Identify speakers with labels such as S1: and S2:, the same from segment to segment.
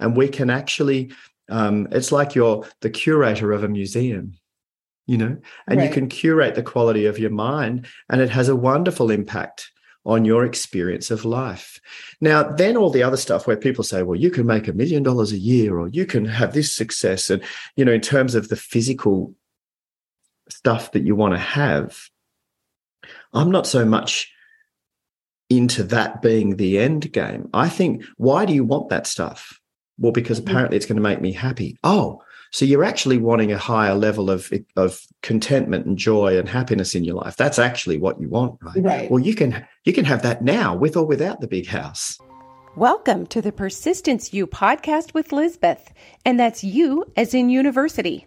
S1: and we can actually um, it's like you're the curator of a museum you know? And right. you can curate the quality of your mind and it has a wonderful impact on your experience of life. Now then all the other stuff where people say well you can make a million dollars a year or you can have this success and you know in terms of the physical stuff that you want to have i'm not so much into that being the end game. I think why do you want that stuff well because mm-hmm. apparently it's going to make me happy oh so you're actually wanting a higher level of, of contentment and joy and happiness in your life. That's actually what you want, right?
S2: Right.
S1: Well, you can you can have that now with or without the big house.
S3: Welcome to the Persistence You podcast with Lizbeth, and that's you as in university.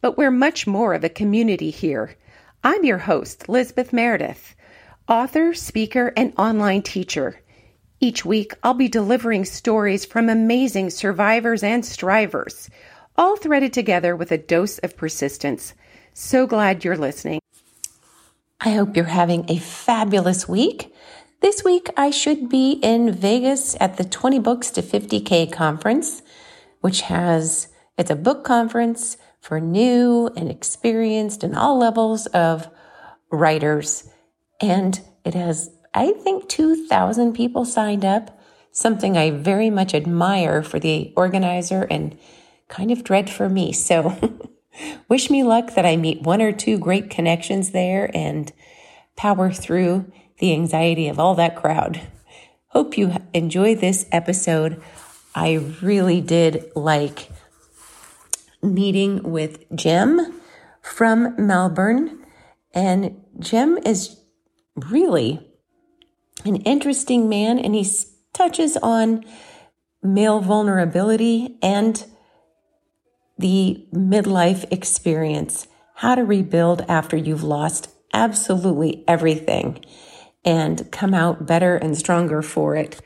S3: But we're much more of a community here. I'm your host, Lizbeth Meredith, author, speaker, and online teacher. Each week, I'll be delivering stories from amazing survivors and strivers all threaded together with a dose of persistence. So glad you're listening.
S2: I hope you're having a fabulous week. This week, I should be in Vegas at the 20 Books to 50K conference, which has, it's a book conference for new and experienced and all levels of writers. And it has, I think, 2,000 people signed up, something I very much admire for the organizer and kind of dread for me. So wish me luck that I meet one or two great connections there and power through the anxiety of all that crowd. Hope you enjoy this episode. I really did like meeting with Jem from Melbourne. And Jem is really an interesting man and he touches on male vulnerability and the midlife experience, how to rebuild after you've lost absolutely everything and come out better and stronger for it.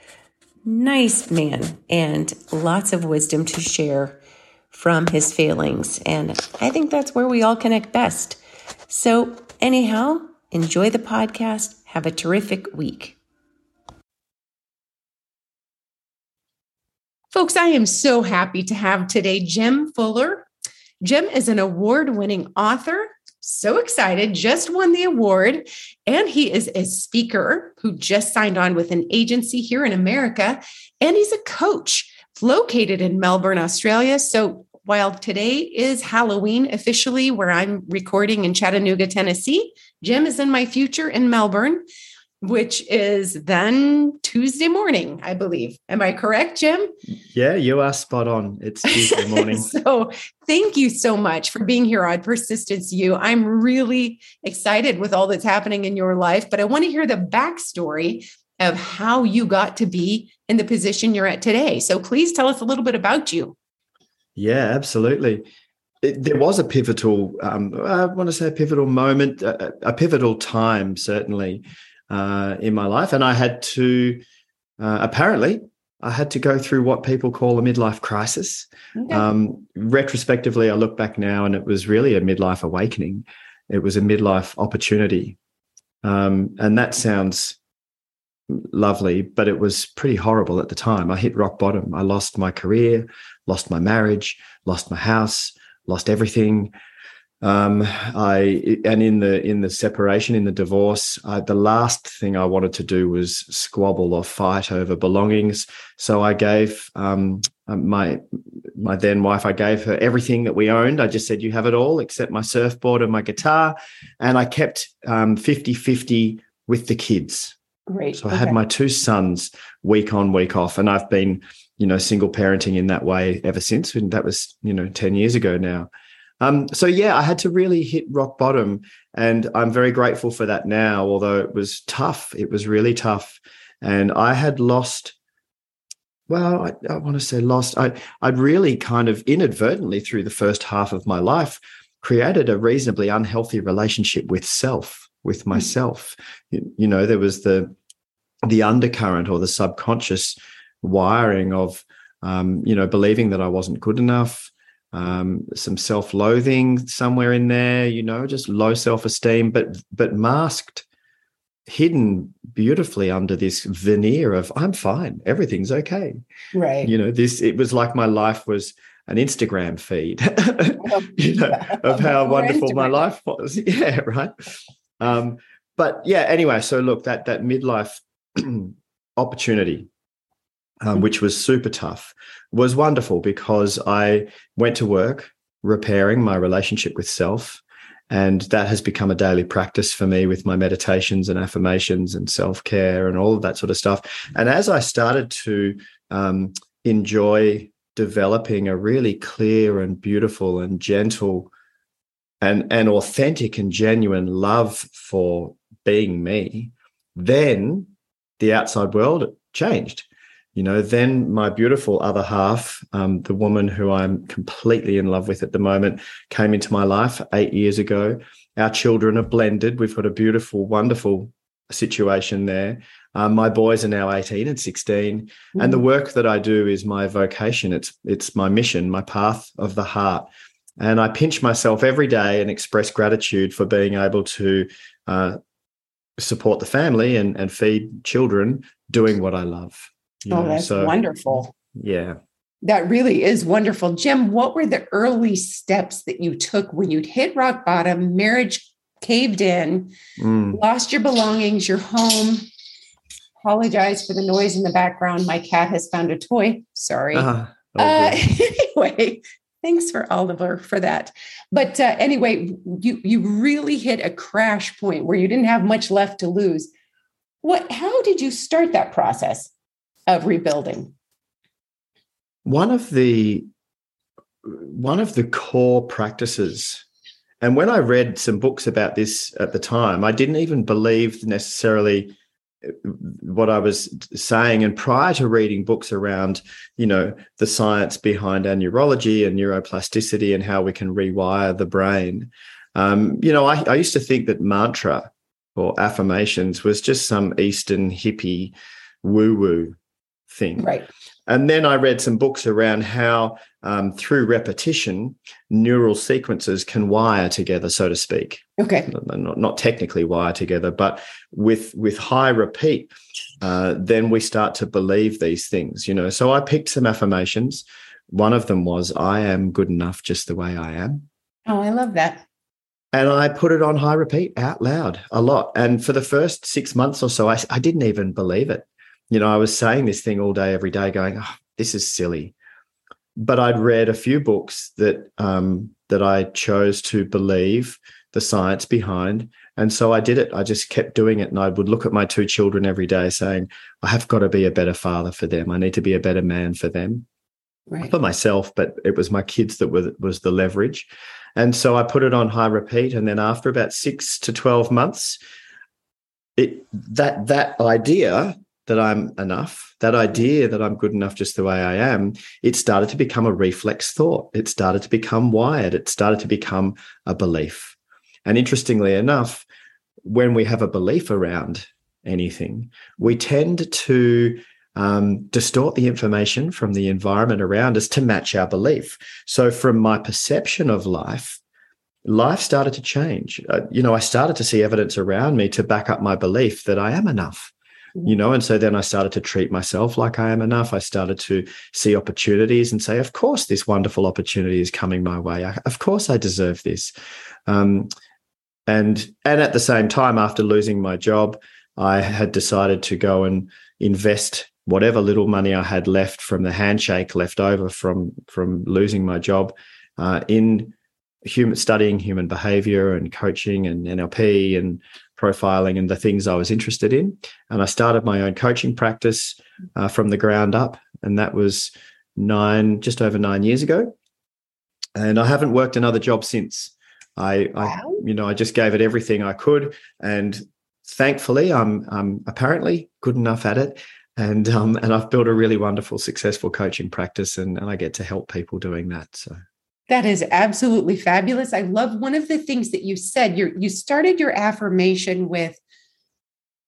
S2: Nice man and lots of wisdom to share from his failings. And I think that's where we all connect best. So, anyhow, enjoy the podcast. Have a terrific week.
S3: Folks, I am so happy to have today Jem Fuller. Jem is an award winning author. So excited, just won the award. And he is a speaker who just signed on with an agency here in America. And he's a coach located in Melbourne, Australia. So while today is Halloween officially, where I'm recording in Chattanooga, Tennessee, Jem is in my future in Melbourne which is then Tuesday morning, I believe. Am I correct, Jem?
S1: Yeah, you are spot on. It's Tuesday morning.
S3: so, thank you so much for being here on Persistence You. I'm really excited with all that's happening in your life, but I want to hear the backstory of how you got to be in the position you're at today. So, please tell us a little bit about you.
S1: Yeah, absolutely. It, there was a pivotal, um, I want to say a pivotal moment, a, a pivotal time, certainly uh, in my life, and I had to uh, apparently I had to go through what people call a midlife crisis. Okay. Um, retrospectively, I look back now, and it was really a midlife awakening. It was a midlife opportunity, um, and that sounds lovely, but it was pretty horrible at the time. I hit rock bottom. I lost my career, lost my marriage, lost my house, lost everything. Um, I and in the in the separation, in the divorce, I, the last thing I wanted to do was squabble or fight over belongings. So I gave um, um, my my then wife, I gave her everything that we owned. I just said, "You have it all except my surfboard and my guitar," and I kept um, 50-50 with the kids.
S3: Great.
S1: So I okay. had my two sons week on, week off, and I've been, you know, single parenting in that way ever since. And that was, you know, ten years ago now. Um, so yeah, I had to really hit rock bottom, and I'm very grateful for that now. Although it was tough, it was really tough, and I had lost. Well, I, I want to say lost. I I'd really kind of inadvertently through the first half of my life created a reasonably unhealthy relationship with self, with hmm. myself. You, you know, there was the the undercurrent or the subconscious wiring of um, you know believing that I wasn't good enough um, some self-loathing somewhere in there, you know, just low self-esteem, but but masked hidden beautifully under this veneer of I'm fine, everything's okay.
S3: Right.
S1: You know, this it was like my life was an Instagram feed, you know, of how wonderful my life was. Yeah, right. Um, but yeah, anyway, so look, that that midlife opportunity, um, mm-hmm. which was super tough, was wonderful because I went to work repairing my relationship with self. And that has become a daily practice for me with my meditations and affirmations and self care and all of that sort of stuff. And as I started to um, enjoy developing a really clear and beautiful and gentle and, and authentic and genuine love for being me, then the outside world changed. You know, then my beautiful other half, um, the woman who I'm completely in love with at the moment, came into my life eight years ago. Our children are blended. We've got a beautiful, wonderful situation there. Um, my boys are now 18 and 16, mm-hmm. and the mm. work that I do is my vocation. It's it's my mission, my path of the heart. And I pinch myself every day and express gratitude for being able to uh, support the family and, and feed children doing what I love.
S3: Oh, know? that's so, wonderful.
S1: Yeah.
S3: That really is wonderful. Jem, what were the early steps that you took when you'd hit rock bottom, marriage caved in, mm. lost your belongings, your home? Apologize for the noise in the background. My cat has found a toy. Sorry. Uh-huh. uh, anyway, Thanks for Oliver for that. But uh, anyway, you you really hit a crash point where you didn't have much left to lose. What? How did you start that process of rebuilding?
S1: One of the one of the core practices and when I read some books about this at the time, I didn't even believe necessarily what I was saying. And prior to reading books around, you know, the science behind our neurology and neuroplasticity and how we can rewire the brain, um, you know, I, I used to think that mantra or affirmations was just some Eastern hippie woo woo thing.
S3: Right.
S1: And then I read some books around how, um, through repetition, neural sequences can wire together, so to speak.
S3: Okay.
S1: Not, not technically wire together, but with with high repeat, uh, then we start to believe these things. You know. So I picked some affirmations. One of them was, "I am good enough just the way I am."
S3: Oh, I love that.
S1: And I put it on high repeat out loud a lot. And for the first six months or so, I, I didn't even believe it you know, I was saying this thing all day, every day, going, oh, this is silly. But I'd read a few books that um, that I chose to believe the science behind. And so I did it. I just kept doing it. And I would look at my two children every day saying, I have got to be a better father for them. I need to be a better man for them. Right. For myself, but it was my kids that were, was the leverage. And so I put it on high repeat. And then after about six to 12 months, it that that idea that I'm enough, that idea that I'm good enough just the way I am, it started to become a reflex thought. It started to become wired. It started to become a belief. And interestingly enough, when we have a belief around anything, we tend to um, distort the information from the environment around us to match our belief. So, from my perception of life, life started to change. Uh, you know, I started to see evidence around me to back up my belief that I am enough you know and so then i started to treat myself like i am enough. I started to see opportunities and say of course this wonderful opportunity is coming my way. I, of course i deserve this. Um, and and at the same time after losing my job i had decided to go and invest whatever little money i had left from the handshake left over from from losing my job uh, in human studying human behavior and coaching and nlp and profiling and the things I was interested in. And I started my own coaching practice uh, from the ground up. And that was nine, just over nine years ago. And I haven't worked another job since. I. I you know, I just gave it everything I could. And thankfully, I'm, I'm apparently good enough at it. And, um, and I've built a really wonderful, successful coaching practice, and, and I get to help people doing that. So
S3: that is absolutely fabulous. I love one of the things that you said. You you started your affirmation with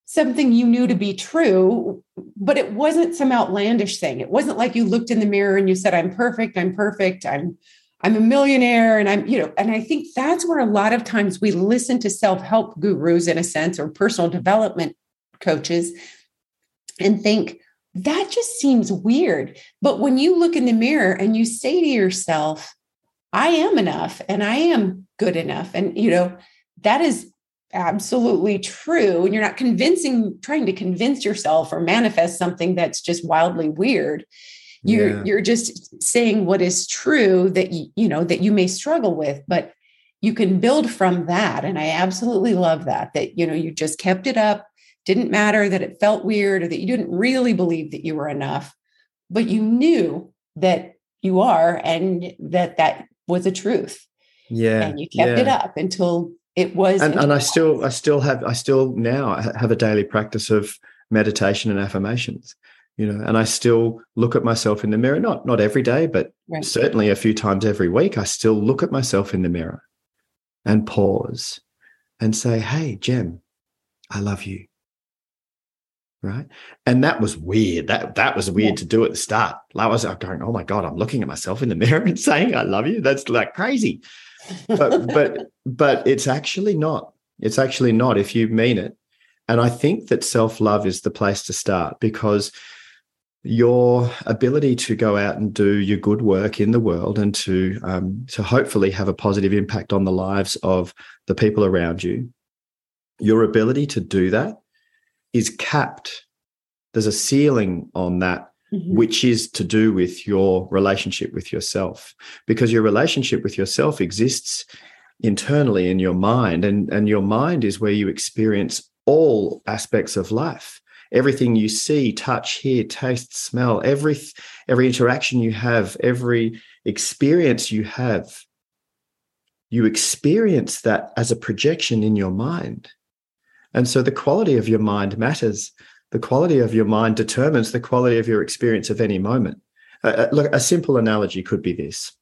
S3: something you knew to be true, but it wasn't some outlandish thing. It wasn't like you looked in the mirror and you said, "I'm perfect. I'm perfect. I'm I'm a millionaire and I'm, you know, and I think that's where a lot of times we listen to self-help gurus in a sense or personal development coaches and think that just seems weird. But when you look in the mirror and you say to yourself, I am enough and I am good enough. And, you know, that is absolutely true. And you're not convincing, trying to convince yourself or manifest something that's just wildly weird. You're, yeah. you're just saying what is true that you, you know, that you may struggle with, but you can build from that. And I absolutely love that, that, you know, you just kept it up. Didn't matter that it felt weird or that you didn't really believe that you were enough, but you knew that you are and that that was a truth.
S1: Yeah.
S3: And you kept
S1: yeah.
S3: it up until it was.
S1: And, and I still, I still have, I still now have a daily practice of meditation and affirmations you know and i still look at myself in the mirror not not every day but right. certainly a few times every week i still look at myself in the mirror and pause and say hey jem i love you right? And that was weird. That that was weird yeah. to do at the start. I was going oh my god i'm looking at myself in the mirror and saying i love you. That's like crazy. But but but it's actually not. It's actually not if you mean it. And i think that self-love is the place to start because your ability to go out and do your good work in the world and to um, to hopefully have a positive impact on the lives of the people around you your ability to do that is capped. There's a ceiling on that, mm-hmm. which is to do with your relationship with yourself, because your relationship with yourself exists internally in your mind, and, and your mind is where you experience all aspects of life. Everything you see, touch, hear, taste, smell, every every interaction you have, every experience you have, you experience that as a projection in your mind. And so the quality of your mind matters. The quality of your mind determines the quality of your experience of any moment. Uh, look, a simple analogy could be this.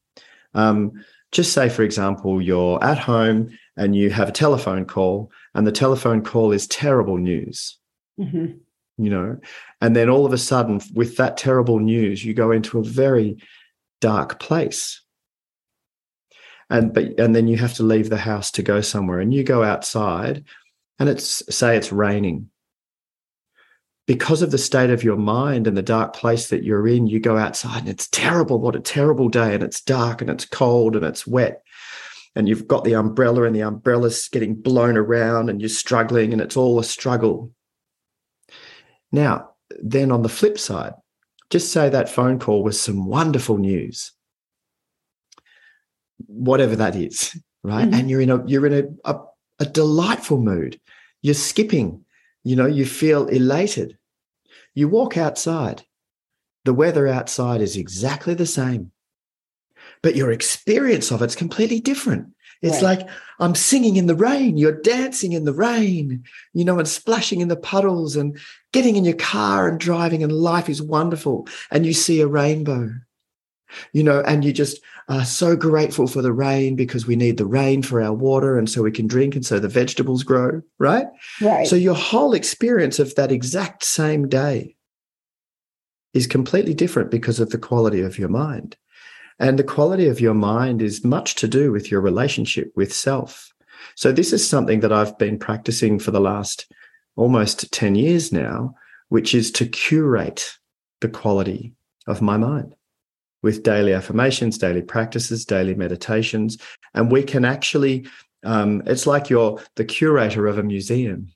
S1: Um, just say, for example, you're at home and you have a telephone call, and the telephone call is terrible news. Mm-hmm. You know, and then all of a sudden, with that terrible news, you go into a very dark place and but and then you have to leave the house to go somewhere and you go outside and it's say it's raining. Because of the state of your mind and the dark place that you're in you go outside and it's terrible what a terrible day and it's dark and it's cold and it's wet. And you've got the umbrella and the umbrella's getting blown around and you're struggling and it's all a struggle. Now then on the flip side just say that phone call was some wonderful news. Whatever that is right? Mm-hmm. and you're in a you're in a, a a delightful mood. You're skipping, you know, you feel elated. You walk outside. The weather outside is exactly the same, but your experience of it's completely different. It's right. like I'm singing in the rain, you're dancing in the rain, you know, and splashing in the puddles and getting in your car and driving, and life is wonderful. And you see a rainbow, you know, and you just are so grateful for the rain because we need the rain for our water and so we can drink and so the vegetables grow, right?
S3: Right.
S1: So your whole experience of that exact same day is completely different because of the quality of your mind. And the quality of your mind is much to do with your relationship with self. So this is something that I've been practicing for the last almost 10 years now, which is to curate the quality of my mind with daily affirmations, daily practices, daily meditations. And we can actually, um, it's like you're the curator of a museum,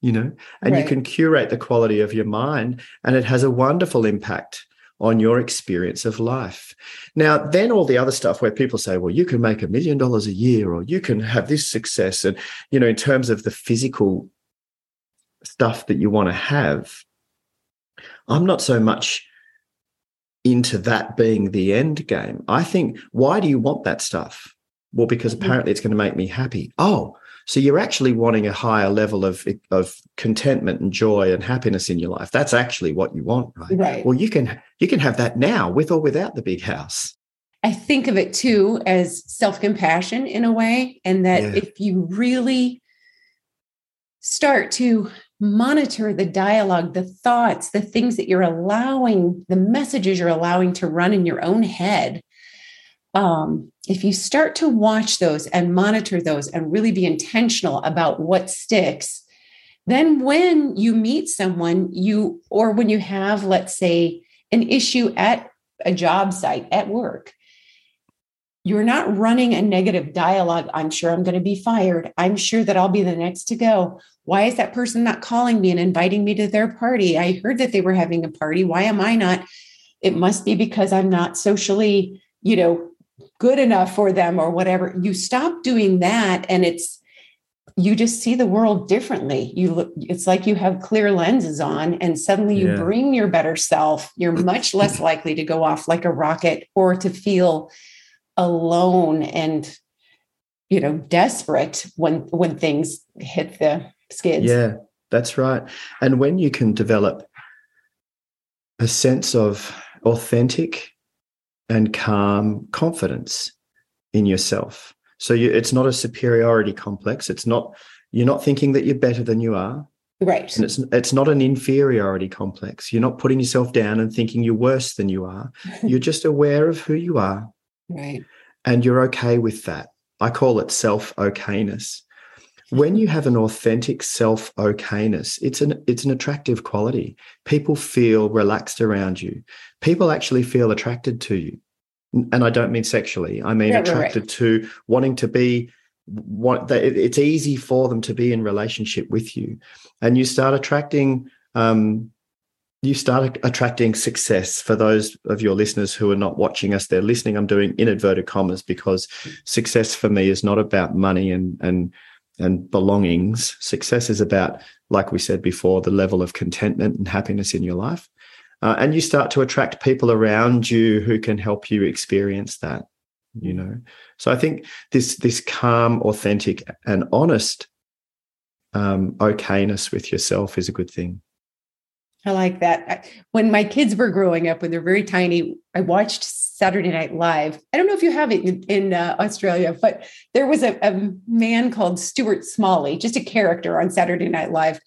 S1: you know, and right. you can curate the quality of your mind, and it has a wonderful impact on your experience of life. Now, then all the other stuff where people say, well, you can make a million dollars a year or you can have this success. And, you know, in terms of the physical stuff that you want to have, I'm not so much into that being the end game. I think, why do you want that stuff? Well, because mm-hmm. apparently it's going to make me happy. Oh, so you're actually wanting a higher level of, of contentment and joy and happiness in your life. That's actually what you want, right?
S3: Right.
S1: Well, you can you can have that now with or without the big house.
S3: I think of it too as self-compassion in a way. And that yeah. if you really start to monitor the dialogue, the thoughts, the things that you're allowing, the messages you're allowing to run in your own head. um, if you start to watch those and monitor those and really be intentional about what sticks, then when you meet someone, you or when you have, let's say, an issue at a job site at work, you're not running a negative dialogue. I'm sure I'm going to be fired. I'm sure that I'll be the next to go. Why is that person not calling me and inviting me to their party? I heard that they were having a party. Why am I not? It must be because I'm not socially, you know, good enough for them or whatever. You stop doing that and it's you just see the world differently. You look it's like you have clear lenses on and suddenly you yeah. bring your better self. You're much less likely to go off like a rocket or to feel alone and you know desperate when when things hit the skids.
S1: Yeah that's right. And when you can develop a sense of authentic and calm confidence in yourself. So you, it's not a superiority complex. It's not you're not thinking that you're better than you are.
S3: Right.
S1: And it's it's not an inferiority complex. You're not putting yourself down and thinking you're worse than you are. You're just aware of who you are
S3: Right.
S1: And you're okay with that. I call it self okayness. When you have an authentic self okayness, it's an it's an attractive quality. People feel relaxed around you. People actually feel attracted to you. And I don't mean sexually. I mean attracted right. to wanting to be what it's easy for them to be in relationship with you. And you start attracting um, you start attracting success for those of your listeners who are not watching us. They're listening i'm doing in inverted commas because success for me is not about money and and and belongings. Success is about like we said before the level of contentment and happiness in your life. Uh, and you start to attract people around you who can help you experience that you know? So i think this this calm authentic and honest um, okayness with yourself is a good thing
S3: I like that. When my kids were growing up, when they're very tiny, I watched Saturday Night Live. I don't know if you have it in, in uh, Australia, but there was a, a man called Stuart Smalley, just a character on Saturday Night Live.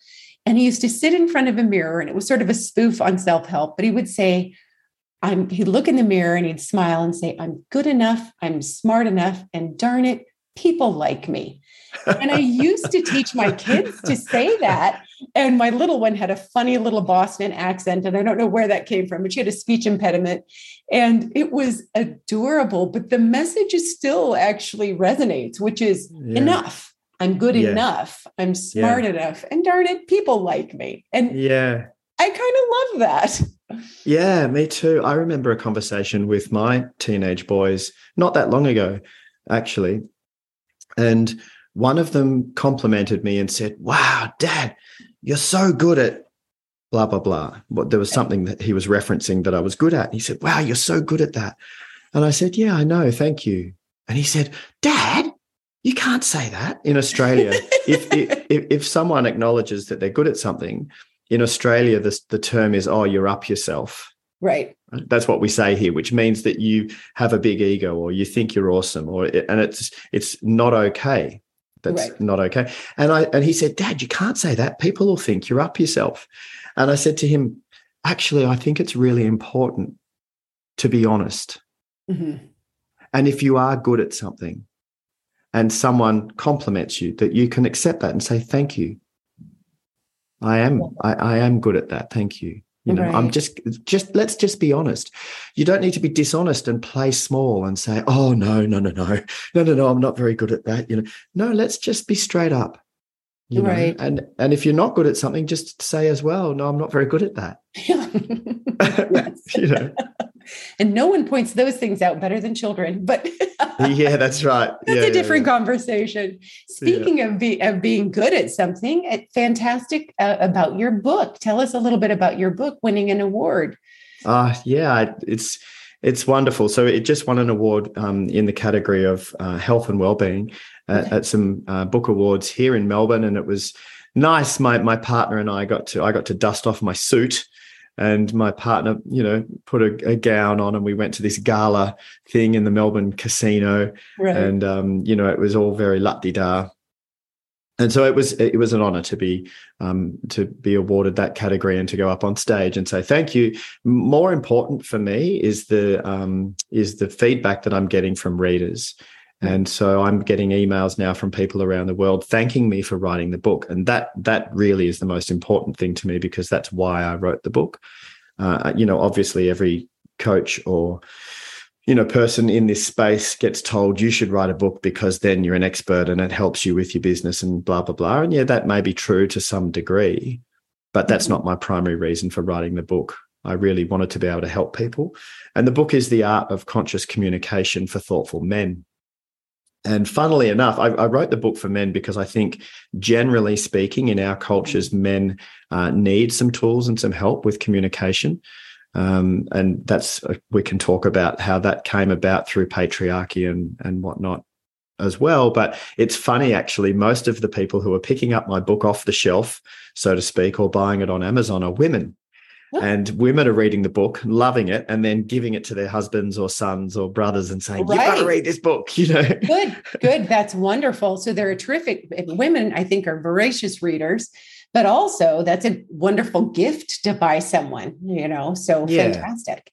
S3: And he used to sit in front of a mirror, and it was sort of a spoof on self help, but he would say, I'm, he'd look in the mirror and he'd smile and say, I'm good enough, I'm smart enough, and darn it, people like me. And I used to teach my kids to say that and my little one had a funny little Boston accent, and I don't know where that came from, but she had a speech impediment. And it was adorable, but the message is still actually resonates, which is yeah. enough. I'm good yeah. enough. I'm smart yeah. enough. And darn it, people like me. And
S1: yeah,
S3: I kind of love that.
S1: Yeah, me too. I remember a conversation with my teenage boys not that long ago, actually. And one of them complimented me and said, Wow, dad, you're so good at blah blah blah. But there was something that he was referencing that i was good at. And he said wow you're so good at that. And i said yeah i know thank you. And he said dad you can't say that in australia. If, if if someone acknowledges that they're good at something in australia the, the term is oh you're up yourself.
S3: Right.
S1: That's what we say here which means that you have a big ego or you think you're awesome or and it's it's not okay that's right. not okay. And I and he said, Dad, you can't say that. People will think you're up yourself. And I said to him, actually, I think it's really important to be honest. Mm-hmm. And if you are good at something and someone compliments you, that you can accept that and say, Thank you. I am I, I am good at that. Thank you. You know, right. I'm just just let's just be honest. You don't need to be dishonest and play small and say, "Oh no, no, no, no, no, no, no, I'm not very good at that." You know, no, let's just be straight up. You right. Know? And and if you're not good at something, just say as well, "No, I'm not very good at that." yeah.
S3: you know. And no one points those things out better than children. But
S1: yeah, that's right.
S3: That's
S1: yeah,
S3: a different yeah, conversation. Speaking yeah. of, be, of being good at something, eh, fantastic uh, about your book. Tell us a little bit about your book winning an award.
S1: Uh, yeah, it's it's wonderful. So it just won an award um, in the category of uh, health and well-being at, okay. at some uh, book awards here in Melbourne, and it was nice. My my partner and I got to I got to dust off my suit and my partner, you know, put a, a, gown on and we went to this gala thing in the Melbourne casino. Right. And, um, you know, it was all very lut da. and so it was it was an honor to be um, to be awarded that category and to go up on stage and say thank you. More important for me is the um, is the feedback that I'm getting from readers. And so I'm getting emails now from people around the world thanking me for writing the book, and that that really is the most important thing to me because that's why I wrote the book. Uh, you know, obviously, every coach or you know person in this space gets told you should write a book because then you're an expert and it helps you with your business and blah blah blah. And yeah that may be true to some degree but that's mm-hmm. not my primary reason for writing the book. I really wanted to be able to help people. And the book is the art of conscious communication for thoughtful men and funnily enough, I, I, wrote the book for men because I think, generally speaking, in our cultures, men uh, need some tools and some help with communication. Um, and that's uh, we can talk about how that came about through patriarchy and and whatnot as well. But it's funny actually. Most of the people who are picking up my book off the shelf, so to speak, or buying it on Amazon are women. And women are reading the book, loving it, and then giving it to their husbands or sons or brothers and saying, right. "You got to read this book." You know,
S3: good, good. That's wonderful. So they're a terrific. Women, I think, are voracious readers but also that's a wonderful gift to buy someone, you know, so yeah. fantastic.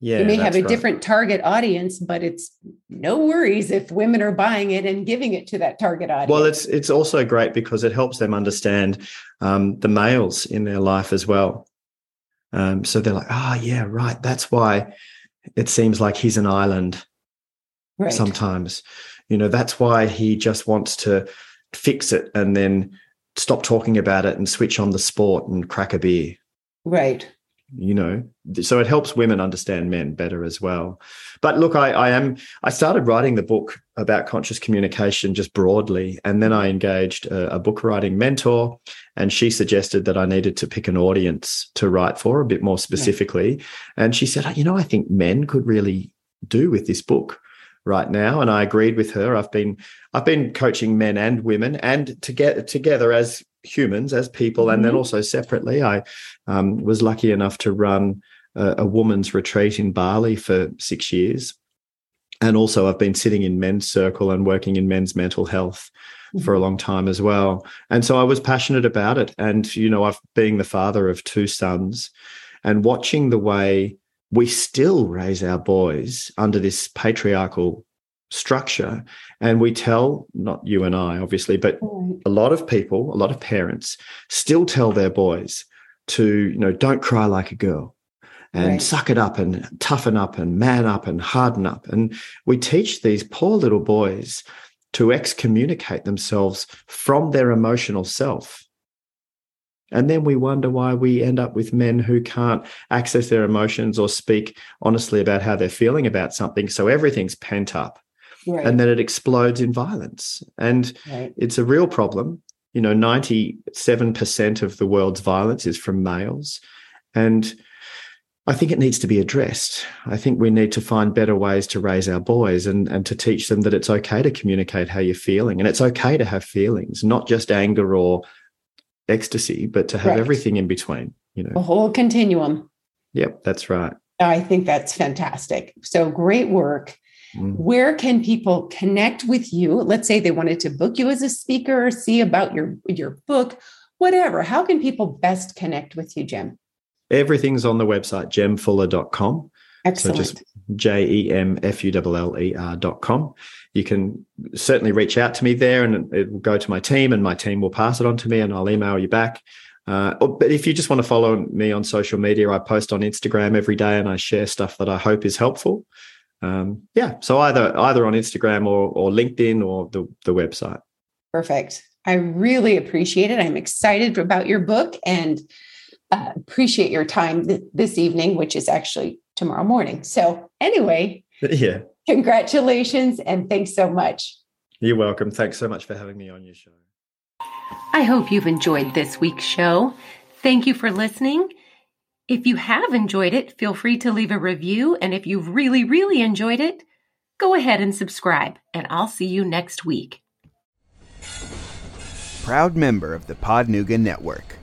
S3: Yeah, you may have a right. different target audience, but it's no worries if women are buying it and giving it to that target audience.
S1: Well, it's it's also great because it helps them understand um, the males in their life as well. Um, so they're like, ah, oh, yeah, right. That's why it seems like he's an island. Right. Sometimes, you know, that's why he just wants to fix it and then stop talking about it and switch on the sport and crack a beer.
S3: Right.
S1: You know, so it helps women understand men better as well. But look, I, I am, I started writing the book about conscious communication just broadly. And then I engaged a, a book writing mentor, and she suggested that I needed to pick an audience to write for a bit more specifically. Yeah. And she said, oh, you know, I think men could really do with this book right now and i agreed with her i've been i've been coaching men and women and to get together as humans as people mm-hmm. and then mm-hmm. also separately i um, was lucky enough to run a, a woman's retreat in bali for six years and also i've been sitting in men's circle and working in men's mental health mm-hmm. for a long time as well and so i was passionate about it and you know i've being the father of two sons and watching the way we still raise our boys under this patriarchal structure and we tell not you and i obviously but a lot of people a lot of parents still tell their boys to you know don't cry like a girl and right. suck it up and toughen up and man up and harden up and we teach these poor little boys to excommunicate themselves from their emotional self and then we wonder why we end up with men who can't access their emotions or speak honestly about how they're feeling about something. So everything's pent up. Right. And then it explodes in violence. And right. it's a real problem. You know, 97% of the world's violence is from males. And I think it needs to be addressed. I think we need to find better ways to raise our boys and, and to teach them that it's okay to communicate how you're feeling. And it's okay to have feelings, not just anger or ecstasy, but to have right. everything in between, you know.
S3: A whole continuum.
S1: Yep, that's right.
S3: I think that's fantastic. So great work. Mm. Where can people connect with you? Let's say they wanted to book you as a speaker, or see about your your book, whatever. How can people best connect with you, Jem?
S1: Everything's on the website, jemfuller.com.
S3: Excellent.
S1: So just J E M F U L L E R dot com. You can certainly reach out to me there and it will go to my team and my team will pass it on to me and I'll email you back. Uh, but if you just want to follow me on social media, I post on Instagram every day and I share stuff that I hope is helpful. Um, yeah, so either either on Instagram or or LinkedIn or the the website.
S3: Perfect. I really appreciate it. I'm excited about your book and uh, appreciate your time th- this evening, which is actually tomorrow morning. So, anyway,
S1: yeah.
S3: Congratulations and thanks so much.
S1: You're welcome. Thanks so much for having me on your show.
S2: I hope you've enjoyed this week's show. Thank you for listening. If you have enjoyed it, feel free to leave a review. And if you've really, really enjoyed it, go ahead and subscribe. And I'll see you next week.
S4: Proud member of the Podnuga Network.